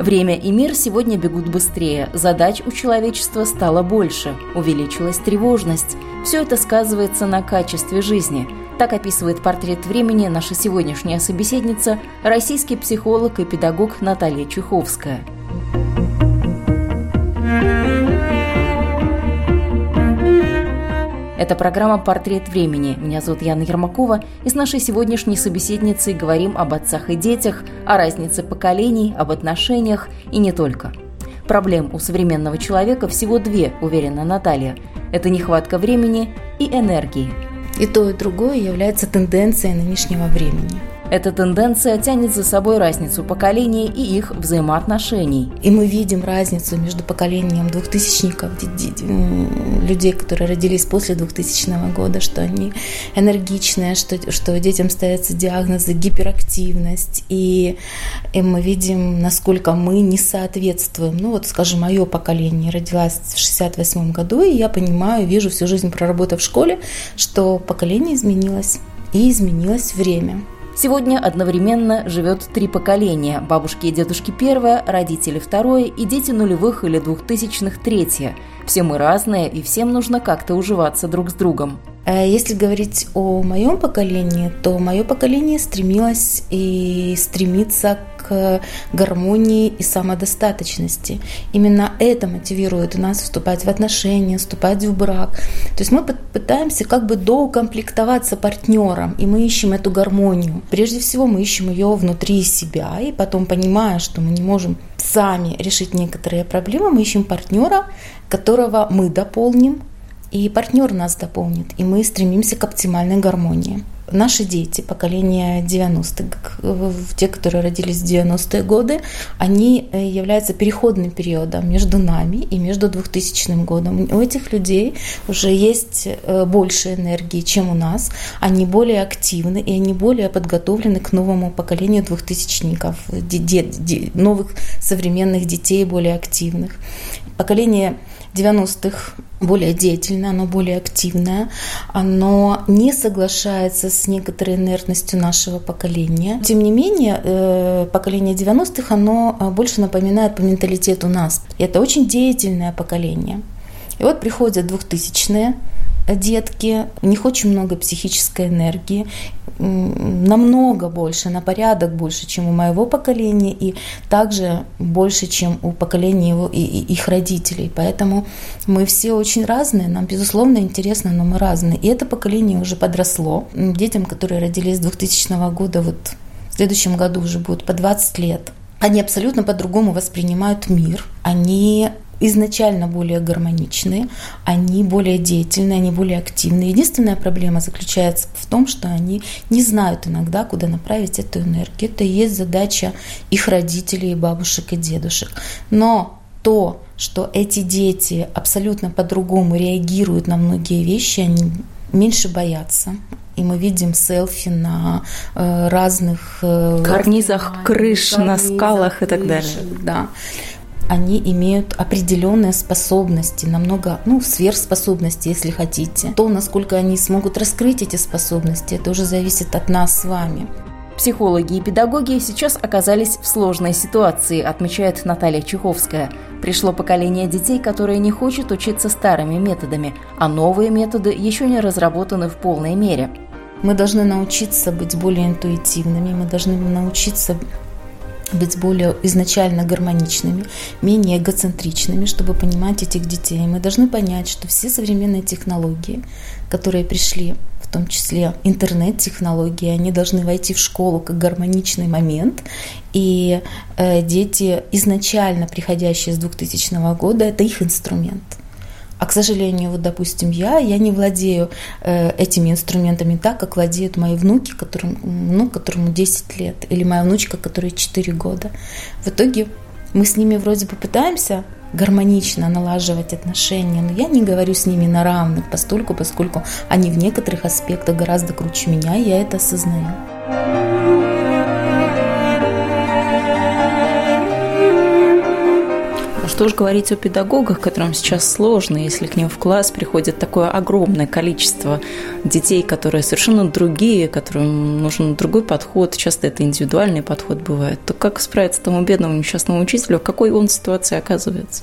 Время и мир сегодня бегут быстрее, задач у человечества стало больше, увеличилась тревожность. Все это сказывается на качестве жизни. Так описывает портрет времени наша сегодняшняя собеседница, российский психолог и педагог Наталья Чуховская. Это программа «Портрет времени». Меня зовут Яна Ермакова. И с нашей сегодняшней собеседницей говорим об отцах и детях, о разнице поколений, об отношениях и не только. Проблем у современного человека всего две, уверена Наталья. Это нехватка времени и энергии. И то, и другое является тенденцией нынешнего времени – эта тенденция тянет за собой разницу поколений и их взаимоотношений. И мы видим разницу между поколением двухтысячников, людей, которые родились после 2000 года, что они энергичные, что, что детям ставятся диагнозы гиперактивность, и, и мы видим, насколько мы не соответствуем. Ну вот, скажем, мое поколение родилось в 68 году, и я понимаю, вижу всю жизнь проработав в школе, что поколение изменилось, и изменилось время. Сегодня одновременно живет три поколения – бабушки и дедушки первое, родители второе и дети нулевых или двухтысячных третье. Все мы разные, и всем нужно как-то уживаться друг с другом. Э, если говорить о моем поколении, то мое поколение стремилось и стремится гармонии и самодостаточности. Именно это мотивирует нас вступать в отношения, вступать в брак. То есть мы пытаемся как бы доукомплектоваться партнером, и мы ищем эту гармонию. Прежде всего мы ищем ее внутри себя, и потом понимая, что мы не можем сами решить некоторые проблемы, мы ищем партнера, которого мы дополним, и партнер нас дополнит, и мы стремимся к оптимальной гармонии. Наши дети, поколение 90-х, те, которые родились в 90-е годы, они э, являются переходным периодом между нами и между 2000 годом. У этих людей уже есть э, больше энергии, чем у нас. Они более активны и они более подготовлены к новому поколению двухтысячников, новых современных детей более активных. Поколение 90-х более деятельное, оно более активное, оно не соглашается с некоторой инертностью нашего поколения. Тем не менее, э, поколение 90-х, оно э, больше напоминает по менталитету нас. Это очень деятельное поколение. И вот приходят 2000-е, детки, у них очень много психической энергии, намного больше, на порядок больше, чем у моего поколения, и также больше, чем у поколения его, и, и их родителей. Поэтому мы все очень разные, нам, безусловно, интересно, но мы разные. И это поколение уже подросло. Детям, которые родились с 2000 года, вот в следующем году уже будут по 20 лет, они абсолютно по-другому воспринимают мир. Они изначально более гармоничные, они более деятельные, они более активные. Единственная проблема заключается в том, что они не знают иногда, куда направить эту энергию. Это и есть задача их родителей, бабушек и дедушек. Но то, что эти дети абсолютно по-другому реагируют на многие вещи, они меньше боятся. И мы видим селфи на э, разных э, карнизах крыш, карнизах, на скалах и так далее. Да они имеют определенные способности, намного, ну, сверхспособности, если хотите. То, насколько они смогут раскрыть эти способности, это уже зависит от нас с вами. Психологи и педагоги сейчас оказались в сложной ситуации, отмечает Наталья Чеховская. Пришло поколение детей, которое не хочет учиться старыми методами, а новые методы еще не разработаны в полной мере. Мы должны научиться быть более интуитивными, мы должны научиться быть более изначально гармоничными, менее эгоцентричными, чтобы понимать этих детей. Мы должны понять, что все современные технологии, которые пришли, в том числе интернет-технологии, они должны войти в школу как гармоничный момент. И э, дети, изначально приходящие с 2000 года, это их инструмент. А, к сожалению, вот, допустим, я, я не владею э, этими инструментами так, как владеют мои внуки, которым, ну, которому 10 лет, или моя внучка, которой 4 года. В итоге мы с ними вроде бы пытаемся гармонично налаживать отношения, но я не говорю с ними на равных, постольку, поскольку они в некоторых аспектах гораздо круче меня, и я это осознаю. Что же говорить о педагогах, которым сейчас сложно, если к ним в класс приходит такое огромное количество детей, которые совершенно другие, которым нужен другой подход, часто это индивидуальный подход бывает, то как справиться тому бедному несчастному учителю, в какой он ситуации оказывается?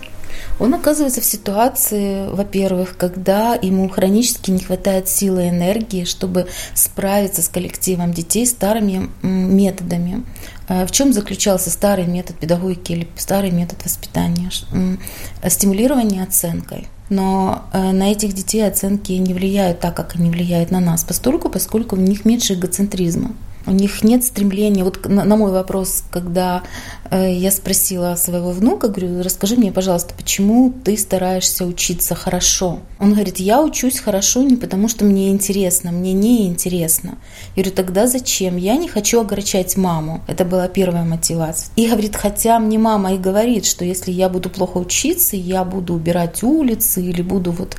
Он оказывается в ситуации, во-первых, когда ему хронически не хватает силы и энергии, чтобы справиться с коллективом детей старыми методами. Э, в чем заключался старый метод педагогики или старый метод воспитания? Стимулирование оценкой. Но э, на этих детей оценки не влияют так, как они влияют на нас, постольку, поскольку у них меньше эгоцентризма. У них нет стремления, вот на, на мой вопрос, когда э, я спросила своего внука, говорю, расскажи мне, пожалуйста, почему ты стараешься учиться хорошо? Он говорит, я учусь хорошо не потому, что мне интересно, мне не интересно. Я говорю, тогда зачем? Я не хочу огорчать маму. Это была первая мотивация. И говорит, хотя мне мама и говорит, что если я буду плохо учиться, я буду убирать улицы или буду вот...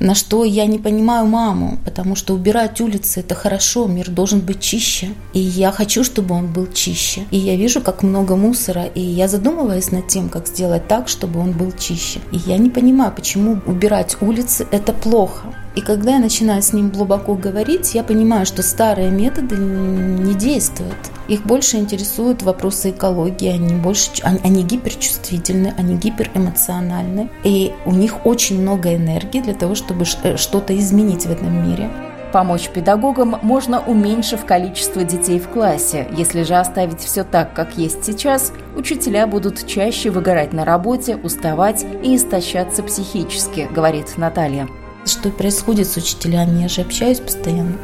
На что я не понимаю маму, потому что убирать улицы – это хорошо, мир должен быть чище. И я хочу, чтобы он был чище. И я вижу, как много мусора, и я задумываюсь над тем, как сделать так, чтобы он был чище. И я не понимаю, почему убирать улицы – это плохо. И когда я начинаю с ним глубоко говорить, я понимаю, что старые методы не действуют. Их больше интересуют вопросы экологии, они больше, они, гиперчувствительны, они гиперэмоциональны, и у них очень много энергии для того, чтобы э, что-то изменить в этом мире. Помочь педагогам можно, уменьшив количество детей в классе. Если же оставить все так, как есть сейчас, учителя будут чаще выгорать на работе, уставать и истощаться психически, говорит Наталья. Что происходит с учителями? Я же общаюсь постоянно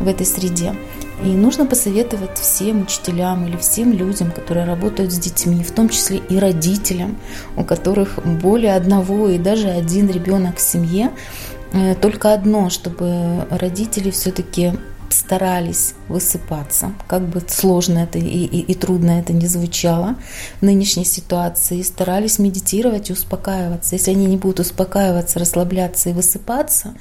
в этой среде. И нужно посоветовать всем учителям или всем людям, которые работают с детьми, в том числе и родителям, у которых более одного и даже один ребенок в семье, только одно, чтобы родители все-таки старались высыпаться, как бы сложно это и, и, и трудно это не звучало в нынешней ситуации, старались медитировать и успокаиваться. Если они не будут успокаиваться, расслабляться и высыпаться,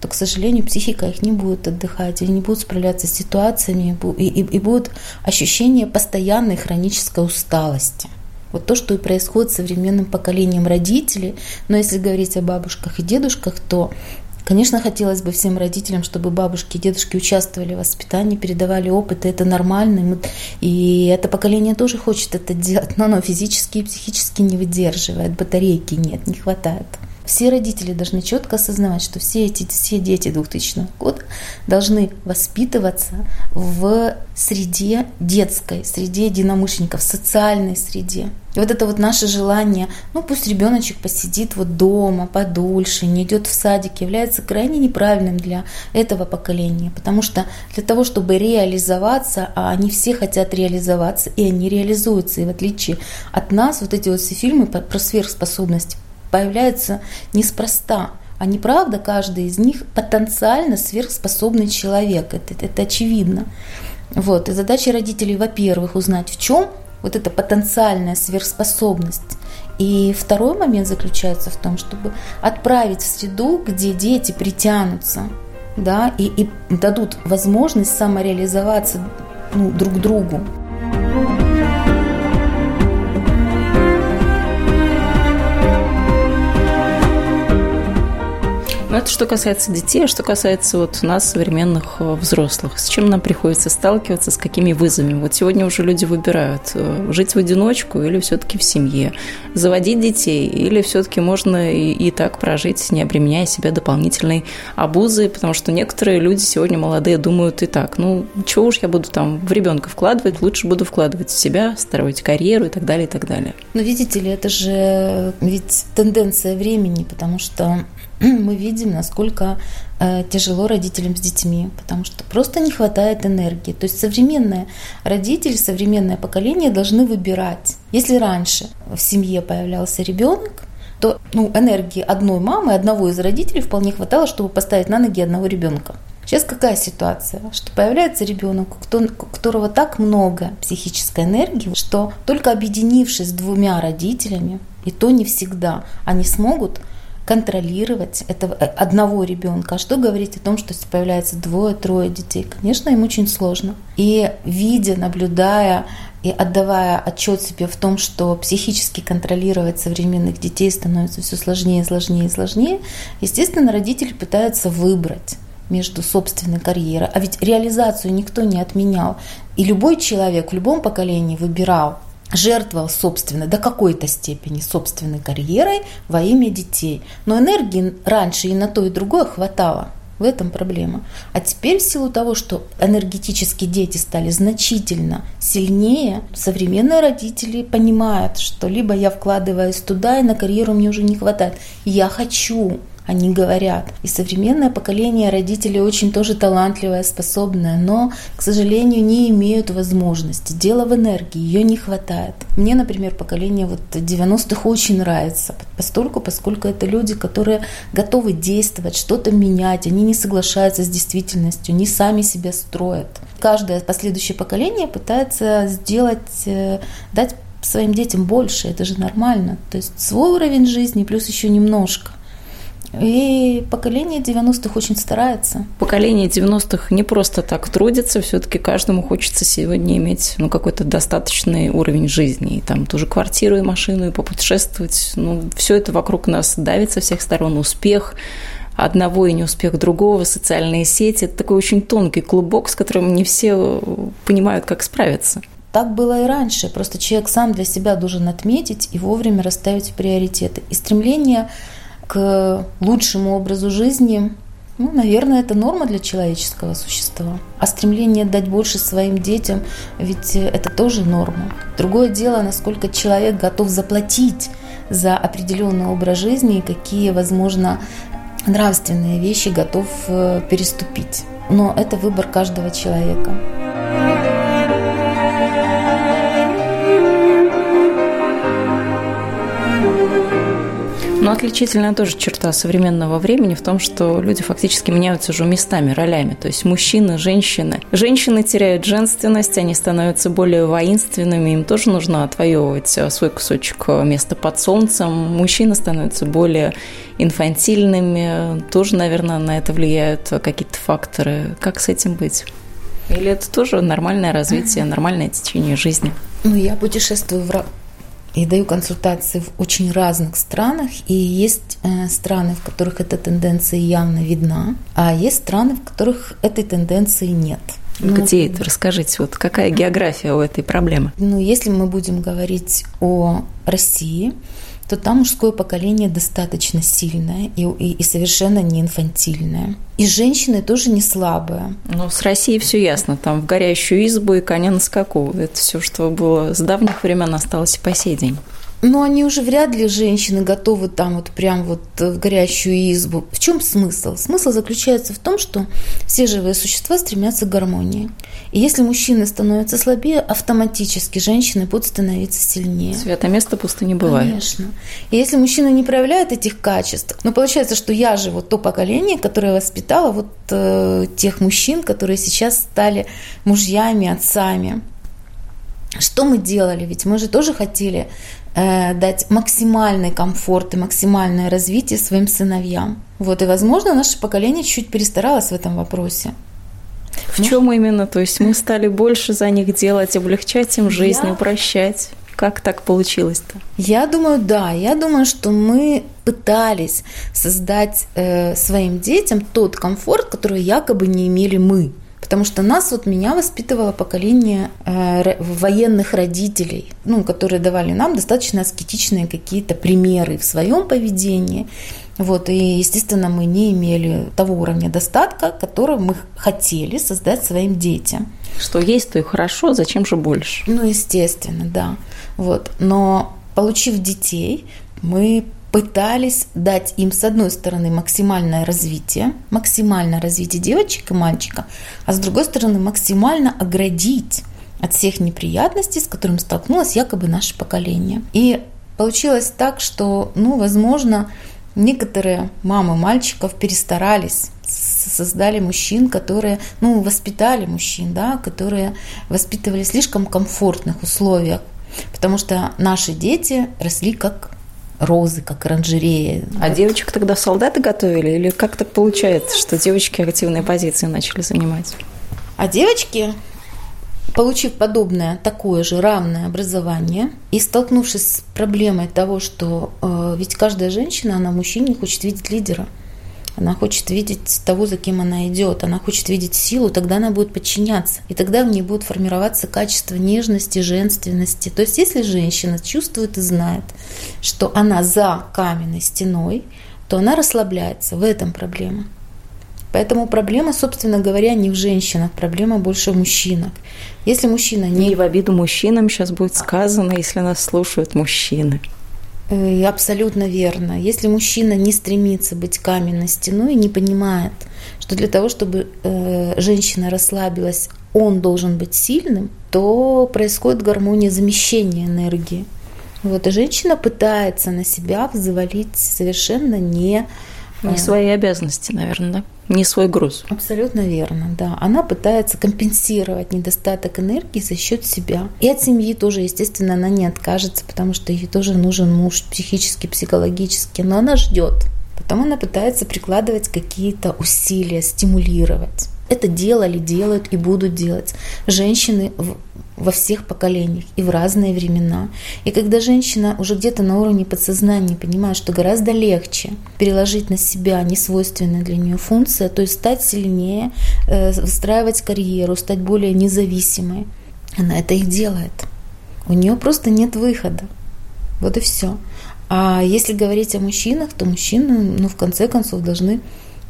то, к сожалению, психика их не будет отдыхать, или не будут справляться с ситуациями, и, и, и будет ощущение постоянной хронической усталости. Вот то, что и происходит с современным поколением родителей. Но если говорить о бабушках и дедушках, то Конечно, хотелось бы всем родителям, чтобы бабушки и дедушки участвовали в воспитании, передавали опыт, и это нормально. И это поколение тоже хочет это делать, но оно физически и психически не выдерживает, батарейки нет, не хватает. Все родители должны четко осознавать, что все эти все дети 2000 года должны воспитываться в среде детской, среде единомышленников, социальной среде. И вот это вот наше желание, ну пусть ребеночек посидит вот дома подольше, не идет в садик, является крайне неправильным для этого поколения. Потому что для того, чтобы реализоваться, а они все хотят реализоваться, и они реализуются. И в отличие от нас, вот эти вот все фильмы про сверхспособность появляются неспроста. Они, правда, каждый из них потенциально сверхспособный человек. Это, это очевидно. Вот. И задача родителей, во-первых, узнать, в чем вот эта потенциальная сверхспособность. И второй момент заключается в том, чтобы отправить в среду, где дети притянутся да, и, и дадут возможность самореализоваться ну, друг другу. Но это что касается детей, а что касается вот нас, современных э, взрослых. С чем нам приходится сталкиваться, с какими вызовами? Вот сегодня уже люди выбирают, э, жить в одиночку или все-таки в семье, заводить детей, или все-таки можно и, и так прожить, не обременяя себя дополнительной обузой, потому что некоторые люди сегодня молодые думают и так, ну, чего уж я буду там в ребенка вкладывать, лучше буду вкладывать в себя, строить карьеру и так далее, и так далее. Но видите ли, это же ведь тенденция времени, потому что мы видим, насколько э, тяжело родителям с детьми, потому что просто не хватает энергии. То есть современные родители, современное поколение должны выбирать. Если раньше в семье появлялся ребенок, то ну, энергии одной мамы, одного из родителей вполне хватало, чтобы поставить на ноги одного ребенка. Сейчас какая ситуация? Что появляется ребенок, у которого так много психической энергии, что только объединившись с двумя родителями, и то не всегда, они смогут контролировать этого э, одного ребенка. А что говорить о том, что появляется двое-трое детей? Конечно, им очень сложно. И видя, наблюдая и отдавая отчет себе в том, что психически контролировать современных детей становится все сложнее, сложнее сложнее, естественно, родители пытаются выбрать между собственной карьерой. А ведь реализацию никто не отменял. И любой человек в любом поколении выбирал, жертвовал собственной, до какой-то степени собственной карьерой во имя детей. Но энергии раньше и на то, и другое хватало. В этом проблема. А теперь в силу того, что энергетические дети стали значительно сильнее, современные родители понимают, что либо я вкладываюсь туда, и на карьеру мне уже не хватает. Я хочу они говорят. И современное поколение родителей очень тоже талантливое, способное, но, к сожалению, не имеют возможности. Дело в энергии, ее не хватает. Мне, например, поколение вот 90-х очень нравится, постольку, поскольку это люди, которые готовы действовать, что-то менять, они не соглашаются с действительностью, не сами себя строят. Каждое последующее поколение пытается сделать, э, дать своим детям больше, это же нормально. То есть свой уровень жизни плюс еще немножко. И поколение 90-х очень старается. Поколение 90-х не просто так трудится, все-таки каждому хочется сегодня иметь ну, какой-то достаточный уровень жизни. И там тоже квартиру и машину, и попутешествовать. Ну, все это вокруг нас давит со всех сторон. Успех, одного и не успех другого, социальные сети. Это такой очень тонкий клубок, с которым не все понимают, как справиться. Так было и раньше. Просто человек сам для себя должен отметить и вовремя расставить приоритеты. И стремление к лучшему образу жизни, ну, наверное, это норма для человеческого существа. А стремление дать больше своим детям, ведь это тоже норма. Другое дело, насколько человек готов заплатить за определенный образ жизни и какие, возможно, нравственные вещи готов э, переступить. Но это выбор каждого человека. Но отличительная тоже черта современного времени в том, что люди фактически меняются уже местами, ролями. То есть мужчины, женщины. Женщины теряют женственность, они становятся более воинственными, им тоже нужно отвоевывать э, свой кусочек э, места под солнцем. Мужчины становятся более инфантильными, тоже, наверное, на это влияют какие-то факторы. Как с этим быть? Или это тоже нормальное развитие, нормальное течение жизни? Ну, я путешествую в и даю консультации в очень разных странах. И есть э, страны, в которых эта тенденция явно видна, а есть страны, в которых этой тенденции нет. Ну, Где это? Расскажите, вот какая география у этой проблемы? Ну, если мы будем говорить о России, то там мужское поколение достаточно сильное и, и, и совершенно не инфантильное. И женщины тоже не слабые. Ну, с Россией все ясно. Там в горящую избу и коня на скаку. Это все, что было с давних времен, осталось и по сей день. Но они уже вряд ли женщины готовы там вот прям вот в горящую избу. В чем смысл? Смысл заключается в том, что все живые существа стремятся к гармонии. И если мужчины становятся слабее, автоматически женщины будут становиться сильнее. Свято место пусто не бывает. Конечно. И если мужчина не проявляет этих качеств, ну получается, что я же вот то поколение, которое воспитало вот э, тех мужчин, которые сейчас стали мужьями, отцами. Что мы делали? Ведь мы же тоже хотели Э, дать максимальный комфорт и максимальное развитие своим сыновьям. Вот, и, возможно, наше поколение чуть-чуть перестаралось в этом вопросе. В ну, чем именно? То есть мы стали больше за них делать, облегчать им жизнь, я... упрощать. Как так получилось-то? Я думаю, да. Я думаю, что мы пытались создать э, своим детям тот комфорт, который якобы не имели мы. Потому что нас, вот меня воспитывало поколение э, военных родителей, ну, которые давали нам достаточно аскетичные какие-то примеры в своем поведении. Вот, и, естественно, мы не имели того уровня достатка, который мы хотели создать своим детям. Что есть, то и хорошо, зачем же больше? Ну, естественно, да. Вот. Но получив детей, мы пытались дать им, с одной стороны, максимальное развитие, максимальное развитие девочек и мальчика, а с другой стороны, максимально оградить от всех неприятностей, с которыми столкнулось якобы наше поколение. И получилось так, что, ну, возможно, некоторые мамы мальчиков перестарались, создали мужчин, которые, ну, воспитали мужчин, да, которые воспитывали в слишком комфортных условиях, потому что наши дети росли как розы, как оранжереи. А вот. девочек тогда солдаты готовили? Или как так получается, что девочки активные позиции начали занимать? А девочки получив подобное, такое же равное образование и столкнувшись с проблемой того, что э, ведь каждая женщина, она мужчине хочет видеть лидера, она хочет видеть того, за кем она идет, она хочет видеть силу, тогда она будет подчиняться. И тогда в ней будет формироваться качество нежности, женственности. То есть если женщина чувствует и знает, что она за каменной стеной, то она расслабляется. В этом проблема. Поэтому проблема, собственно говоря, не в женщинах, проблема больше в мужчинах. Если мужчина не... И в обиду мужчинам сейчас будет сказано, если нас слушают мужчины. Э, абсолютно верно. Если мужчина не стремится быть каменной стеной не понимает, что для того, чтобы э, женщина расслабилась, он должен быть сильным, то происходит гармония замещения энергии. Вот, и женщина пытается на себя взвалить совершенно не... Не э, свои обязанности, наверное, да? не свой груз. Абсолютно верно, да. Она пытается компенсировать недостаток энергии за счет себя. И от семьи тоже, естественно, она не откажется, потому что ей тоже нужен муж психически, психологически, но она ждет. Потом она пытается прикладывать какие-то усилия, стимулировать. Это делали, делают и будут делать женщины во всех поколениях и в разные времена. И когда женщина уже где-то на уровне подсознания понимает, что гораздо легче переложить на себя несвойственные для нее функции, то есть стать сильнее, э, выстраивать карьеру, стать более независимой, она это и делает. У нее просто нет выхода. Вот и все. А если говорить о мужчинах, то мужчины, ну, в конце концов, должны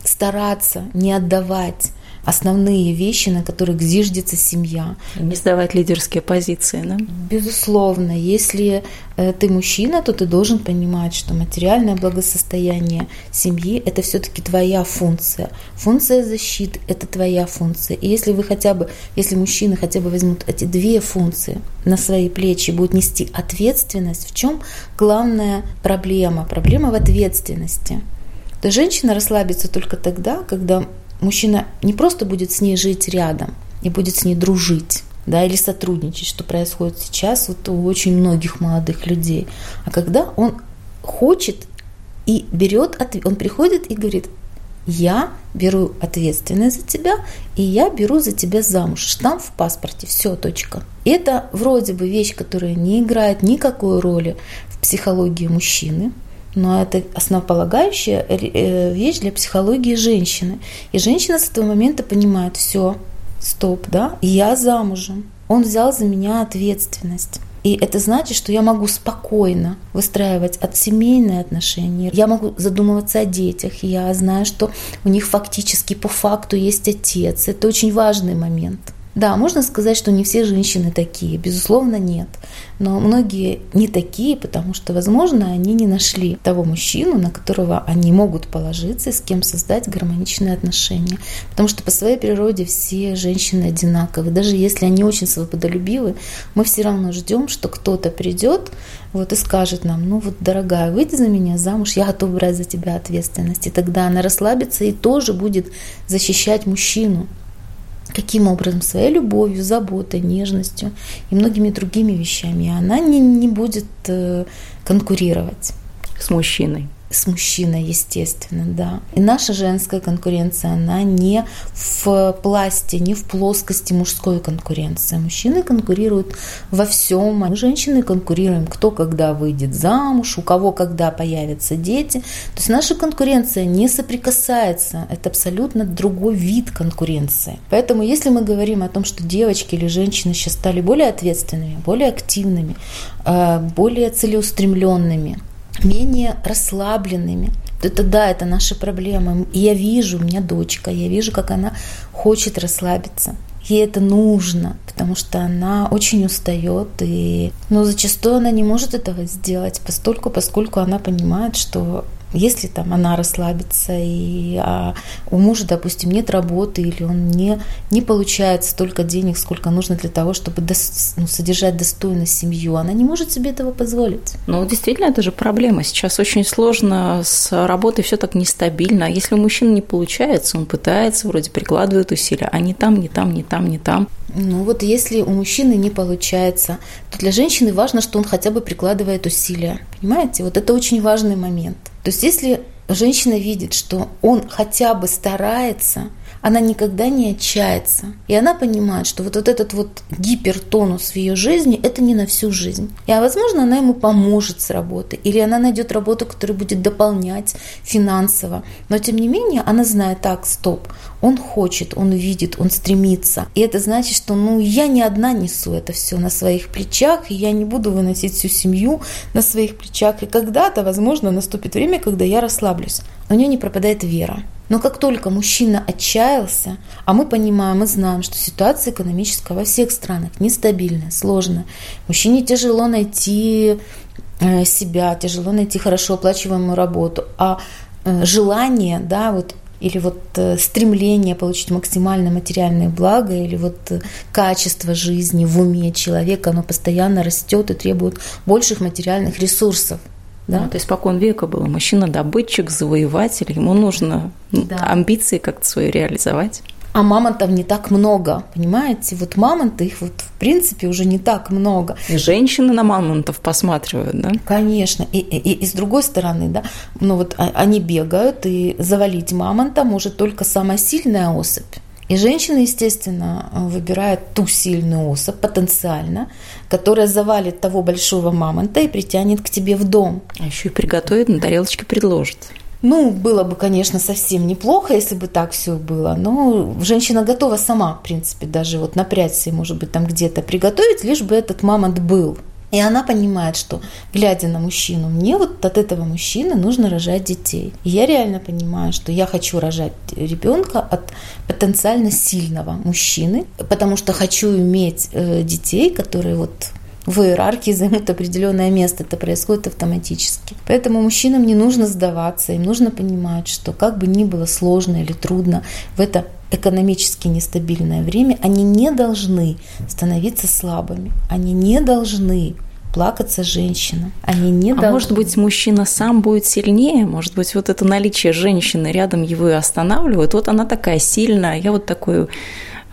стараться не отдавать основные вещи, на которых зиждется семья. Не сдавать лидерские позиции, да? Безусловно. Если э, ты мужчина, то ты должен понимать, что материальное благосостояние семьи – это все-таки твоя функция. Функция защиты – это твоя функция. И если вы хотя бы, если мужчины хотя бы возьмут эти две функции на свои плечи будут нести ответственность, в чем главная проблема? Проблема в ответственности. То женщина расслабится только тогда, когда мужчина не просто будет с ней жить рядом и будет с ней дружить, да, или сотрудничать, что происходит сейчас вот у очень многих молодых людей, а когда он хочет и берет, он приходит и говорит, я беру ответственность за тебя, и я беру за тебя замуж. Штамп в паспорте, все, точка. Это вроде бы вещь, которая не играет никакой роли в психологии мужчины, но это основополагающая э, вещь для психологии женщины. И женщина с этого момента понимает, все, стоп, да, я замужем. Он взял за меня ответственность. И это значит, что я могу спокойно выстраивать от семейные отношения. Я могу задумываться о детях. Я знаю, что у них фактически по факту есть отец. Это очень важный момент. Да, можно сказать, что не все женщины такие, безусловно, нет. Но многие не такие, потому что, возможно, они не нашли того мужчину, на которого они могут положиться, с кем создать гармоничные отношения. Потому что по своей природе все женщины одинаковы. Даже если они очень свободолюбивы, мы все равно ждем, что кто-то придет вот, и скажет нам, ну вот, дорогая, выйди за меня замуж, я готов брать за тебя ответственность. И тогда она расслабится и тоже будет защищать мужчину. Каким образом? Своей любовью, заботой, нежностью и многими другими вещами. Она не, не будет э, конкурировать. С мужчиной с мужчиной, естественно, да. И наша женская конкуренция, она не в пласте, не в плоскости мужской конкуренции. Мужчины конкурируют во всем, мы, женщины, конкурируем, кто когда выйдет замуж, у кого когда появятся дети. То есть наша конкуренция не соприкасается, это абсолютно другой вид конкуренции. Поэтому если мы говорим о том, что девочки или женщины сейчас стали более ответственными, более активными, э, более целеустремленными, менее расслабленными. Это да, это наши проблемы. Я вижу, у меня дочка, я вижу, как она хочет расслабиться. Ей это нужно, потому что она очень устает, и... но зачастую она не может этого сделать, постольку, поскольку она понимает, что Если там она расслабится, и а у мужа, допустим, нет работы, или он не, не получает столько денег, сколько нужно для того, чтобы дос, ну, содержать достойно семью, она не может себе этого позволить. Ну, действительно, это же проблема. Сейчас очень сложно с работой, все так нестабильно. А если у мужчины не получается, он пытается, вроде прикладывает усилия, а не там, не там, не там, не там. Ну вот если у мужчины не получается, то для женщины важно, что он хотя бы прикладывает усилия. Понимаете? Вот это очень важный момент. То есть если женщина видит, что он хотя бы старается, она никогда не отчается. И она понимает, что вот, вот этот вот гипертонус в ее жизни – это не на всю жизнь. И, а возможно, она ему поможет с работой. Или она найдет работу, которая будет дополнять финансово. Но, тем не менее, она знает, так, стоп, он хочет, он видит, он стремится. И это значит, что ну, я не одна несу это все на своих плечах, и я не буду выносить всю семью на своих плечах. И когда-то, возможно, наступит время, когда я расслаблюсь. У нее не пропадает вера. Но как только мужчина отчаялся, а мы понимаем, мы знаем, что ситуация экономическая во всех странах нестабильная, сложная, мужчине тяжело найти э, себя, тяжело найти хорошо оплачиваемую работу, а э, желание, да, вот или вот э, стремление получить максимально материальные блага, или вот качество жизни в уме человека, оно постоянно растет и требует больших материальных ресурсов. Да? То есть спокон века было мужчина-добытчик, завоеватель, ему нужно да. амбиции как-то свои реализовать. А мамонтов не так много, понимаете? Вот мамонты, их вот в принципе уже не так много. И женщины на мамонтов посматривают, да? Конечно. И, и, и с другой стороны, да, ну вот а, они бегают, и завалить мамонта может только самая сильная особь. И женщина, естественно, выбирает ту сильную особь потенциально, которая завалит того большого мамонта и притянет к тебе в дом. А еще и приготовит, на тарелочке предложит. Ну, было бы, конечно, совсем неплохо, если бы так все было, но женщина готова сама, в принципе, даже вот напрячься и, может быть, там где-то приготовить, лишь бы этот мамонт был. И она понимает, что, глядя на мужчину, мне вот от этого мужчины нужно рожать детей. И я реально понимаю, что я хочу рожать ребенка от потенциально сильного мужчины, потому что хочу иметь э, детей, которые вот в иерархии займут определенное место. Это происходит автоматически. Поэтому мужчинам не нужно сдаваться, им нужно понимать, что как бы ни было сложно или трудно в это экономически нестабильное время, они не должны становиться слабыми, они не должны плакаться женщина. Они не а должны... может быть, мужчина сам будет сильнее? Может быть, вот это наличие женщины рядом его и останавливает? Вот она такая сильная, я вот такой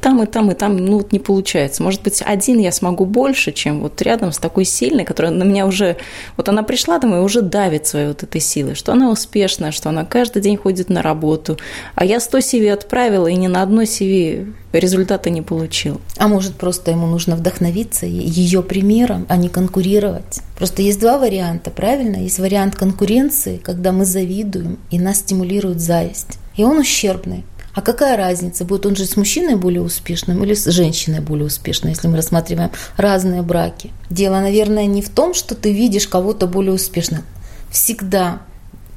там и там и там, ну вот не получается. Может быть, один я смогу больше, чем вот рядом с такой сильной, которая на меня уже, вот она пришла домой и уже давит своей вот этой силой, что она успешная, что она каждый день ходит на работу, а я 100 CV отправила и ни на одной CV результата не получил. А может, просто ему нужно вдохновиться ее примером, а не конкурировать. Просто есть два варианта, правильно? Есть вариант конкуренции, когда мы завидуем, и нас стимулирует зависть. И он ущербный. А какая разница, будет он же с мужчиной более успешным или с женщиной более успешной, если мы рассматриваем разные браки? Дело, наверное, не в том, что ты видишь кого-то более успешным. Всегда,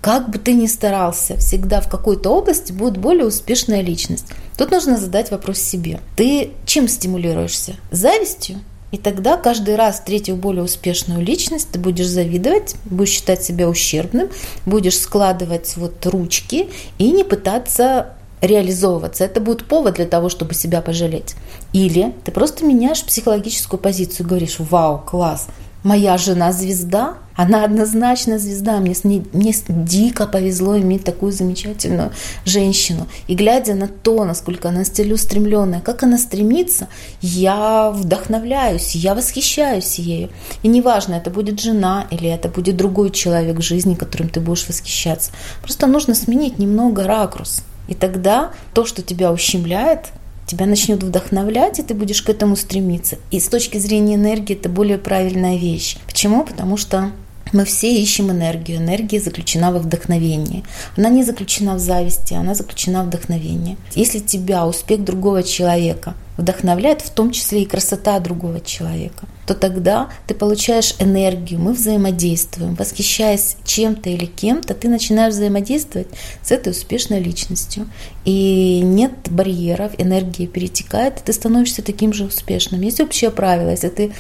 как бы ты ни старался, всегда в какой-то области будет более успешная личность. Тут нужно задать вопрос себе. Ты чем стимулируешься? Завистью? И тогда каждый раз третью более успешную личность ты будешь завидовать, будешь считать себя ущербным, будешь складывать вот ручки и не пытаться реализовываться. Это будет повод для того, чтобы себя пожалеть. Или ты просто меняешь психологическую позицию, говоришь, вау, класс, моя жена звезда, она однозначно звезда, мне, с ней, мне дико повезло иметь такую замечательную женщину. И глядя на то, насколько она целеустремленная, как она стремится, я вдохновляюсь, я восхищаюсь ею. И неважно, это будет жена или это будет другой человек в жизни, которым ты будешь восхищаться. Просто нужно сменить немного ракурс. И тогда то, что тебя ущемляет, тебя начнет вдохновлять, и ты будешь к этому стремиться. И с точки зрения энергии это более правильная вещь. Почему? Потому что мы все ищем энергию. Энергия заключена во вдохновении. Она не заключена в зависти, она заключена в вдохновении. Если тебя успех другого человека вдохновляет, в том числе и красота другого человека, то тогда ты получаешь энергию, мы взаимодействуем. Восхищаясь чем-то или кем-то, ты начинаешь взаимодействовать с этой успешной личностью. И нет барьеров, энергия перетекает, и ты становишься таким же успешным. Есть общее правило, если ты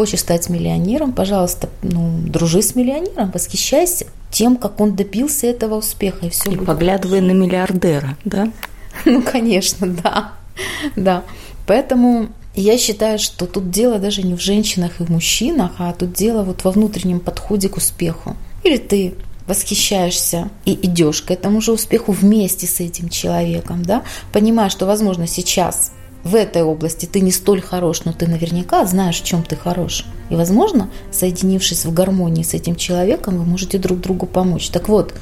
хочешь стать миллионером, пожалуйста, ну, дружи с миллионером, восхищайся. тем, как он добился этого успеха, и все. И поглядывая на миллиардера, да? Ну, конечно, да. Да. Поэтому я считаю, что тут дело даже не в женщинах и в мужчинах, а тут дело вот во внутреннем подходе к успеху. Или ты восхищаешься и идешь к этому же успеху вместе с этим человеком, да, понимая, что, возможно, сейчас в этой области ты не столь хорош, но ты наверняка знаешь, в чем ты хорош. И, возможно, соединившись в гармонии с этим человеком, вы можете друг другу помочь. Так вот,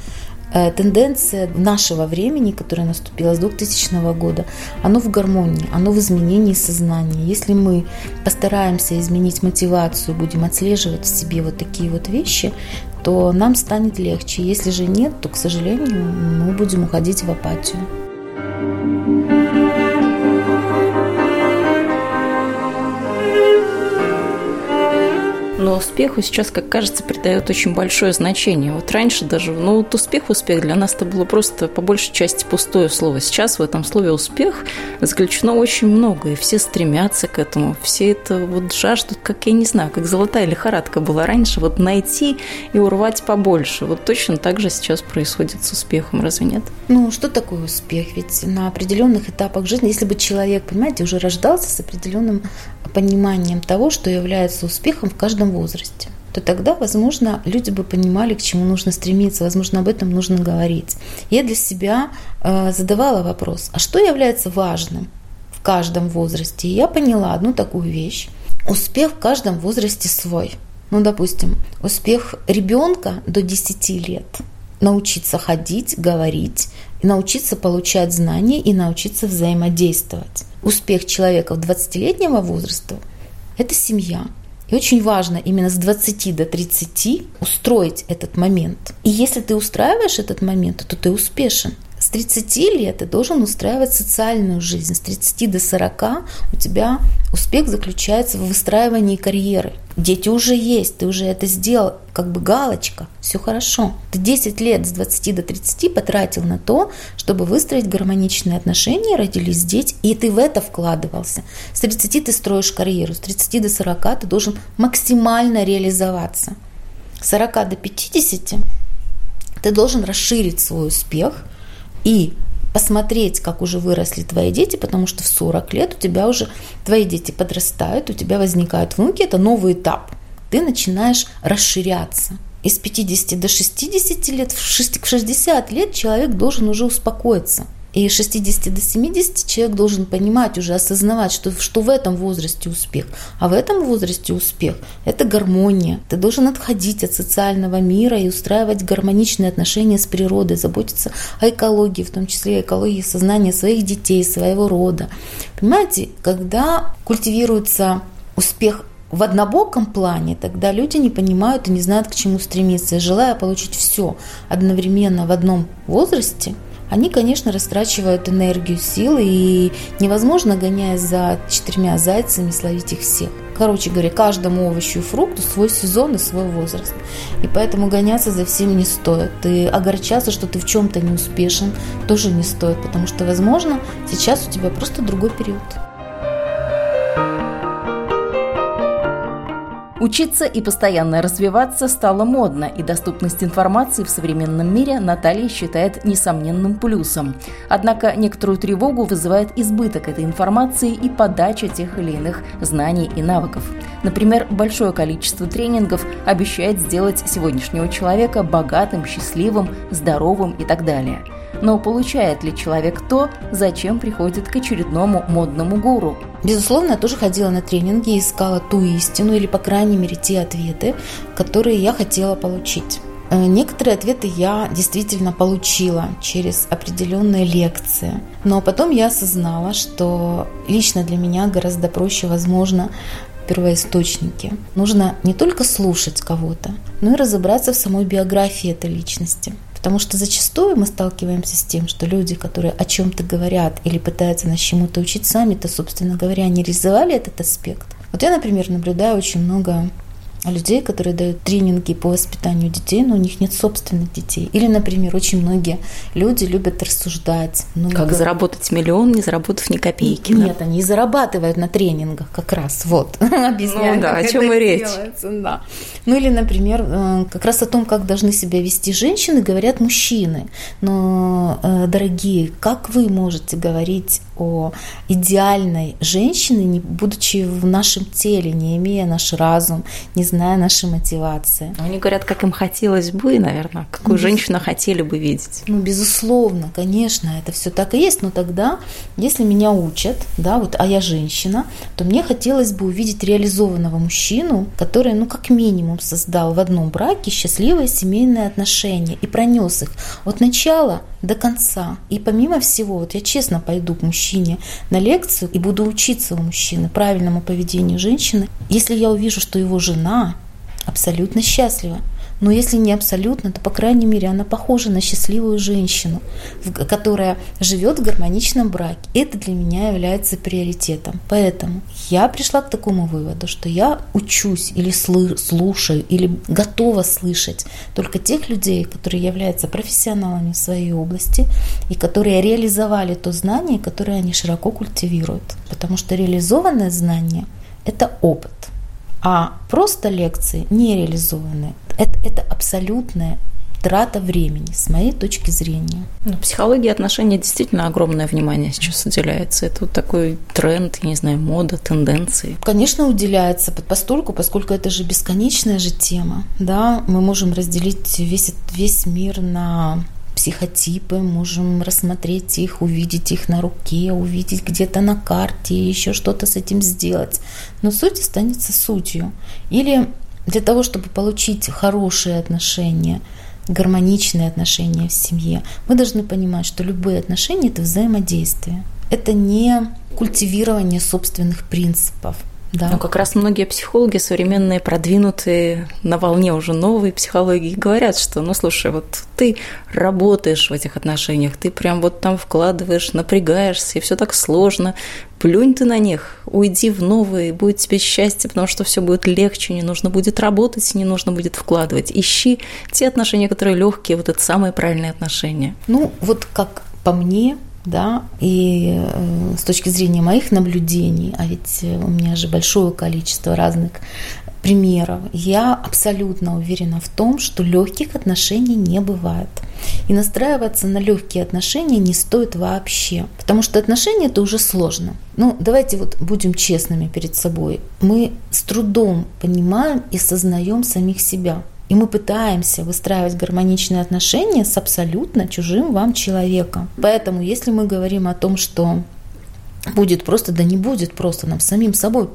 э, тенденция нашего времени, которая наступила с 2000 года, оно в гармонии, оно в изменении сознания. Если мы постараемся изменить мотивацию, будем отслеживать в себе вот такие вот вещи, то нам станет легче. Если же нет, то, к сожалению, мы будем уходить в апатию. Но успеху сейчас, как кажется, придает очень большое значение. Вот раньше даже, ну вот успех, успех для нас это было просто по большей части пустое слово. Сейчас в этом слове успех заключено очень много, и все стремятся к этому, все это вот жаждут, как я не знаю, как золотая лихорадка была раньше, вот найти и урвать побольше. Вот точно так же сейчас происходит с успехом, разве нет? Ну, что такое успех? Ведь на определенных этапах жизни, если бы человек, понимаете, уже рождался с определенным пониманием того, что является успехом в каждом возрасте то тогда, возможно, люди бы понимали, к чему нужно стремиться, возможно, об этом нужно говорить. Я для себя э, задавала вопрос, а что является важным в каждом возрасте? И я поняла одну такую вещь. Успех в каждом возрасте свой. Ну, допустим, успех ребенка до 10 лет научиться ходить, говорить, научиться получать знания и научиться взаимодействовать успех человека в 20-летнего возраста – это семья. И очень важно именно с 20 до 30 устроить этот момент. И если ты устраиваешь этот момент, то ты успешен. С 30 лет ты должен устраивать социальную жизнь. С 30 до 40 у тебя успех заключается в выстраивании карьеры. Дети уже есть, ты уже это сделал, как бы галочка, все хорошо. Ты 10 лет с 20 до 30 потратил на то, чтобы выстроить гармоничные отношения, родились дети, и ты в это вкладывался. С 30 ты строишь карьеру, с 30 до 40 ты должен максимально реализоваться. С 40 до 50 ты должен расширить свой успех – и посмотреть, как уже выросли твои дети, потому что в 40 лет у тебя уже твои дети подрастают, у тебя возникают внуки, это новый этап. Ты начинаешь расширяться. Из 50 до 60 лет, в 60 лет человек должен уже успокоиться – и 60 до 70 человек должен понимать, уже осознавать, что, что в этом возрасте успех. А в этом возрасте успех – это гармония. Ты должен отходить от социального мира и устраивать гармоничные отношения с природой, заботиться о экологии, в том числе экологии сознания своих детей, своего рода. Понимаете, когда культивируется успех в однобоком плане, тогда люди не понимают и не знают, к чему стремиться. желая получить все одновременно в одном возрасте – они, конечно, растрачивают энергию, силы, и невозможно, гоняясь за четырьмя зайцами, словить их всех. Короче говоря, каждому овощу и фрукту свой сезон и свой возраст. И поэтому гоняться за всем не стоит. И огорчаться, что ты в чем-то не успешен, тоже не стоит, потому что, возможно, сейчас у тебя просто другой период. Учиться и постоянно развиваться стало модно, и доступность информации в современном мире Наталья считает несомненным плюсом. Однако некоторую тревогу вызывает избыток этой информации и подача тех или иных знаний и навыков. Например, большое количество тренингов обещает сделать сегодняшнего человека богатым, счастливым, здоровым и так далее – но получает ли человек то, зачем приходит к очередному модному гуру? Безусловно, я тоже ходила на тренинги и искала ту истину или, по крайней мере, те ответы, которые я хотела получить. Э, некоторые ответы я действительно получила через определенные лекции. Но потом я осознала, что лично для меня гораздо проще, возможно, первоисточники. Нужно не только слушать кого-то, но и разобраться в самой биографии этой личности. Потому что зачастую мы сталкиваемся с тем, что люди, которые о чем-то говорят или пытаются нас чему-то учить сами-то, собственно говоря, не реализовали этот аспект. Вот я, например, наблюдаю очень много людей, которые дают тренинги по воспитанию детей, но у них нет собственных детей. Или, например, очень многие люди любят рассуждать. Много... Как заработать миллион, не заработав ни копейки. Нет, да? они зарабатывают на тренингах как раз. Вот. Объясняю, ну, да, о чем и речь. Да. Ну или, например, э, как раз о том, как должны себя вести женщины, говорят мужчины. Но, э, дорогие, как вы можете говорить о идеальной женщине, не будучи в нашем теле, не имея наш разум, не зная нашей мотивации. Они говорят, как им хотелось бы, наверное, какую ну, женщину хотели бы видеть. Ну, безусловно, конечно, это все так и есть, но тогда, если меня учат, да, вот, а я женщина, то мне хотелось бы увидеть реализованного мужчину, который, ну, как минимум создал в одном браке счастливые семейные отношения и пронес их от начала до конца. И помимо всего, вот я честно пойду к мужчине на лекцию и буду учиться у мужчины правильному поведению женщины, если я увижу, что его жена абсолютно счастлива, но если не абсолютно, то, по крайней мере, она похожа на счастливую женщину, которая живет в гармоничном браке. Это для меня является приоритетом. Поэтому я пришла к такому выводу, что я учусь или слушаю, или готова слышать только тех людей, которые являются профессионалами в своей области и которые реализовали то знание, которое они широко культивируют. Потому что реализованное знание – это опыт. А просто лекции не реализованы это, это абсолютная трата времени, с моей точки зрения. Но психологии отношений действительно огромное внимание сейчас уделяется. Это вот такой тренд, я не знаю, мода, тенденции. Конечно, уделяется постольку, поскольку это же бесконечная же тема. Да? Мы можем разделить весь, весь мир на психотипы, можем рассмотреть их, увидеть их на руке, увидеть где-то на карте, еще что-то с этим сделать. Но суть останется сутью. Или для того, чтобы получить хорошие отношения, гармоничные отношения в семье, мы должны понимать, что любые отношения – это взаимодействие. Это не культивирование собственных принципов. Да. Но как раз многие психологи современные, продвинутые, на волне уже новой психологии, говорят, что, ну, слушай, вот ты работаешь в этих отношениях, ты прям вот там вкладываешь, напрягаешься, и все так сложно, плюнь ты на них, уйди в новые, будет тебе счастье, потому что все будет легче, не нужно будет работать, не нужно будет вкладывать. Ищи те отношения, которые легкие, вот это самые правильные отношения. Ну, вот как по мне, да, и э, с точки зрения моих наблюдений, а ведь у меня же большое количество разных примеров, я абсолютно уверена в том, что легких отношений не бывает. И настраиваться на легкие отношения не стоит вообще, потому что отношения это уже сложно. Ну, давайте вот будем честными перед собой. Мы с трудом понимаем и сознаем самих себя. И мы пытаемся выстраивать гармоничные отношения с абсолютно чужим вам человеком. Поэтому, если мы говорим о том, что будет просто, да не будет просто, нам самим собой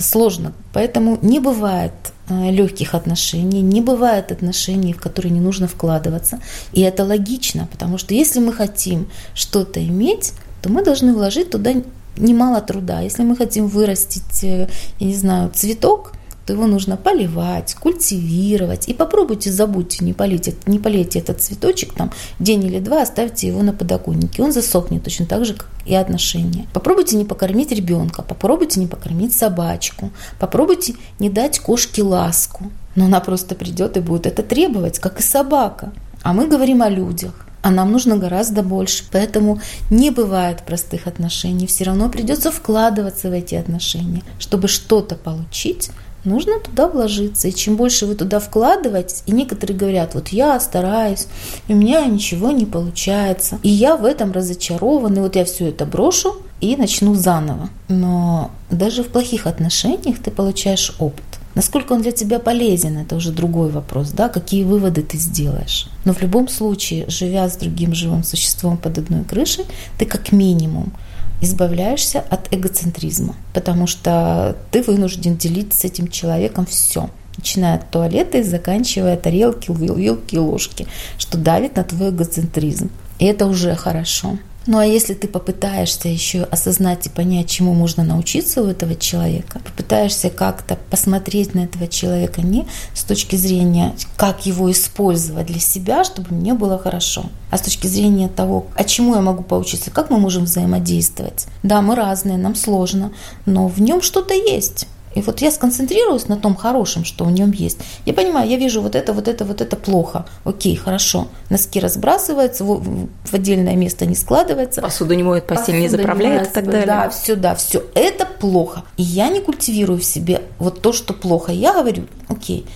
это сложно. Поэтому не бывает э, легких отношений, не бывает отношений, в которые не нужно вкладываться. И это логично, потому что если мы хотим что-то иметь, то мы должны вложить туда немало труда. Если мы хотим вырастить, э, я не знаю, цветок, его нужно поливать, культивировать. И попробуйте, забудьте, не полейте, не полейте этот цветочек там день или два, оставьте его на подоконнике. Он засохнет точно так же, как и отношения. Попробуйте не покормить ребенка, попробуйте не покормить собачку, попробуйте не дать кошке ласку. Но она просто придет и будет это требовать, как и собака. А мы говорим о людях а нам нужно гораздо больше. Поэтому не бывает простых отношений. Все равно придется вкладываться в эти отношения. Чтобы что-то получить, нужно туда вложиться. И чем больше вы туда вкладываетесь, и некоторые говорят, вот я стараюсь, и у меня ничего не получается, и я в этом разочарован, и вот я все это брошу и начну заново. Но даже в плохих отношениях ты получаешь опыт. Насколько он для тебя полезен, это уже другой вопрос, да, какие выводы ты сделаешь. Но в любом случае, живя с другим живым существом под одной крышей, ты как минимум избавляешься от эгоцентризма, потому что ты вынужден делить с этим человеком все, начиная от туалета и заканчивая тарелки, вилки ложки, что давит на твой эгоцентризм. И это уже хорошо. Ну а если ты попытаешься еще осознать и понять, чему можно научиться у этого человека, попытаешься как-то посмотреть на этого человека не с точки зрения, как его использовать для себя, чтобы мне было хорошо, а с точки зрения того, а чему я могу поучиться, как мы можем взаимодействовать. Да, мы разные, нам сложно, но в нем что-то есть. И вот я сконцентрируюсь на том хорошем, что в нем есть. Я понимаю, я вижу вот это, вот это, вот это плохо. Окей, хорошо. Носки разбрасываются, в, в отдельное место не складывается. Посуду не моет, постель Посуда не заправляет и так далее. Да, все, да, все. Это плохо. И я не культивирую в себе вот то, что плохо. Я говорю, окей,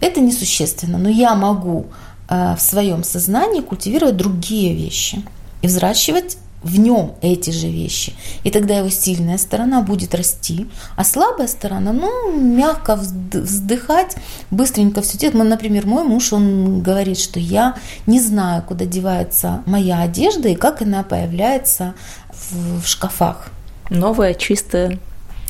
это несущественно, но я могу э, в своем сознании культивировать другие вещи и взращивать в нем эти же вещи. И тогда его сильная сторона будет расти, а слабая сторона, ну, мягко вздыхать, быстренько все делать. Ну, например, мой муж, он говорит, что я не знаю, куда девается моя одежда и как она появляется в, в шкафах. Новая, чистая,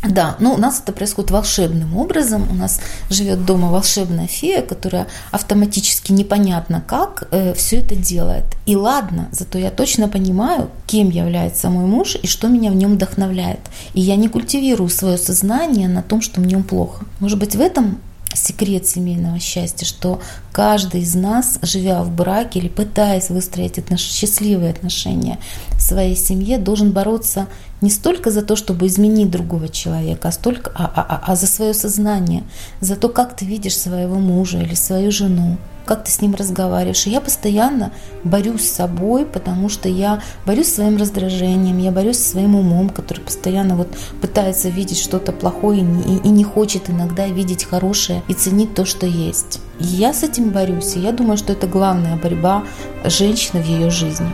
да, но у нас это происходит волшебным образом. У нас живет дома волшебная фея, которая автоматически непонятно как э, все это делает. И ладно, зато я точно понимаю, кем является мой муж и что меня в нем вдохновляет. И я не культивирую свое сознание на том, что в нем плохо. Может быть, в этом секрет семейного счастья, что каждый из нас, живя в браке или пытаясь выстроить отнош... счастливые отношения своей семье, должен бороться не столько за то, чтобы изменить другого человека, а, столько, а, а, а, а за свое сознание, за то, как ты видишь своего мужа или свою жену, как ты с ним разговариваешь. И я постоянно борюсь с собой, потому что я борюсь с своим раздражением, я борюсь со своим умом, который постоянно вот пытается видеть что-то плохое и не, и не хочет иногда видеть хорошее и ценить то, что есть. И я с этим борюсь, и я думаю, что это главная борьба женщины в ее жизни.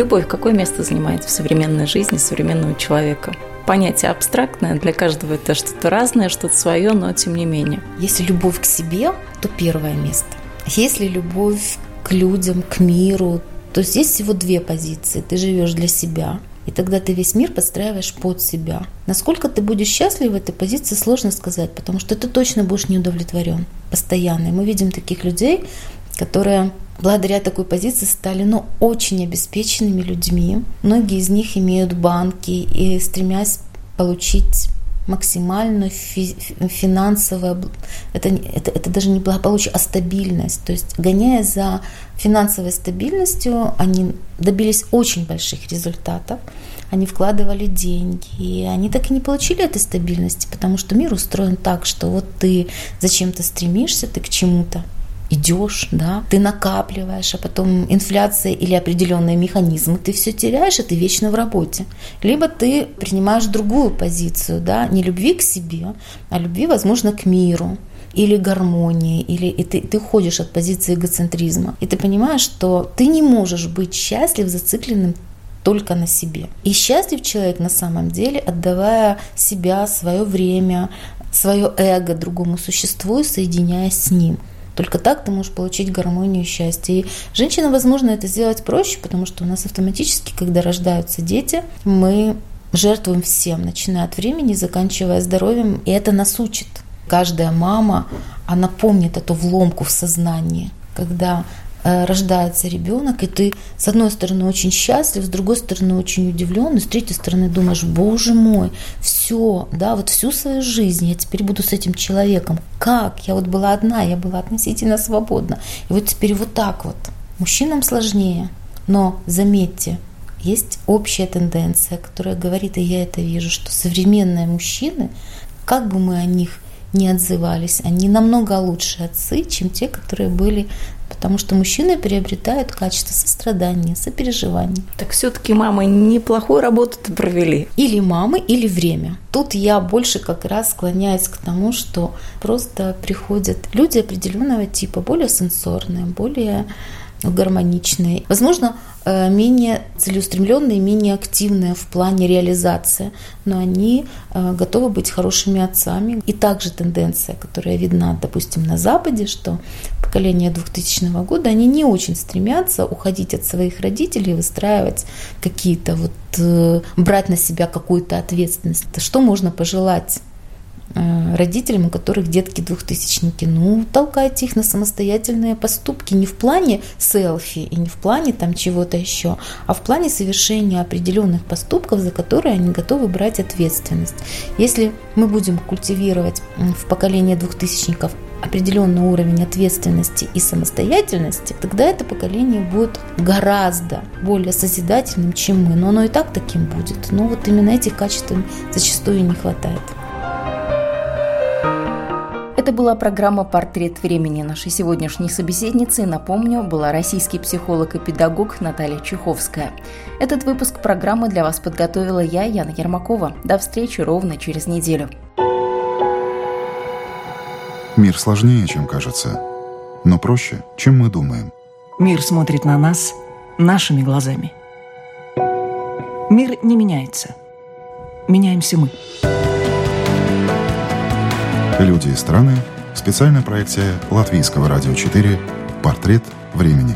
Любовь какое место занимает в современной жизни современного человека? понятие абстрактное, для каждого это что-то разное, что-то свое, но тем не менее. Если любовь к себе, то первое место. Если любовь к людям, к миру, то есть всего две позиции. Ты живешь для себя, и тогда ты весь мир подстраиваешь под себя. Насколько ты будешь счастлив в этой позиции, сложно сказать, потому что ты точно будешь не удовлетворен постоянно. И мы видим таких людей, которые благодаря такой позиции стали ну, очень обеспеченными людьми. Многие из них имеют банки и стремясь получить максимальную фи- финансовую, это, это, это даже не благополучие, а стабильность. То есть гоняя за финансовой стабильностью, они добились очень больших результатов. Они вкладывали деньги, и они так и не получили этой стабильности, потому что мир устроен так, что вот ты зачем-то стремишься, ты к чему-то идешь, да, ты накапливаешь, а потом инфляция или определенные механизмы, ты все теряешь, и ты вечно в работе. Либо ты принимаешь другую позицию, да, не любви к себе, а любви, возможно, к миру, или гармонии, или и ты, ты уходишь от позиции эгоцентризма. И ты понимаешь, что ты не можешь быть счастлив зацикленным только на себе. И счастлив человек на самом деле, отдавая себя, свое время, свое эго другому существу и соединяясь с ним. Только так ты можешь получить гармонию и счастье. И женщина, возможно, это сделать проще, потому что у нас автоматически, когда рождаются дети, мы жертвуем всем, начиная от времени, заканчивая здоровьем, и это нас учит. Каждая мама, она помнит эту вломку в сознании, когда рождается ребенок, и ты с одной стороны очень счастлив, с другой стороны очень удивлен, и с третьей стороны думаешь, боже мой, все, да, вот всю свою жизнь я теперь буду с этим человеком. Как? Я вот была одна, я была относительно свободна. И вот теперь вот так вот. Мужчинам сложнее, но заметьте, есть общая тенденция, которая говорит, и я это вижу, что современные мужчины, как бы мы о них не отзывались, они намного лучше отцы, чем те, которые были потому что мужчины приобретают качество сострадания, сопереживания. Так все-таки мамы неплохую работу-то провели. Или мамы, или время. Тут я больше как раз склоняюсь к тому, что просто приходят люди определенного типа, более сенсорные, более гармоничные. Возможно, э, менее целеустремленные, менее активные в плане реализации, но они э, готовы быть хорошими отцами. И также тенденция, которая видна, допустим, на Западе, что поколение 2000 года, они не очень стремятся уходить от своих родителей, выстраивать какие-то вот, э, брать на себя какую-то ответственность. Что можно пожелать родителям, у которых детки двухтысячники, ну, толкайте их на самостоятельные поступки не в плане селфи и не в плане там чего-то еще, а в плане совершения определенных поступков, за которые они готовы брать ответственность. Если мы будем культивировать в поколении двухтысячников определенный уровень ответственности и самостоятельности, тогда это поколение будет гораздо более созидательным, чем мы. Но оно и так таким будет. Но вот именно этих качеств зачастую не хватает. Это была программа «Портрет времени» нашей сегодняшней собеседницы. Напомню, была российский психолог и педагог Наталья Чеховская. Этот выпуск программы для вас подготовила я, Яна Ермакова. До встречи ровно через неделю. Мир сложнее, чем кажется, но проще, чем мы думаем. Мир смотрит на нас нашими глазами. Мир не меняется. Меняемся мы. Люди и страны. Специальная проекция Латвийского радио 4 «Портрет времени».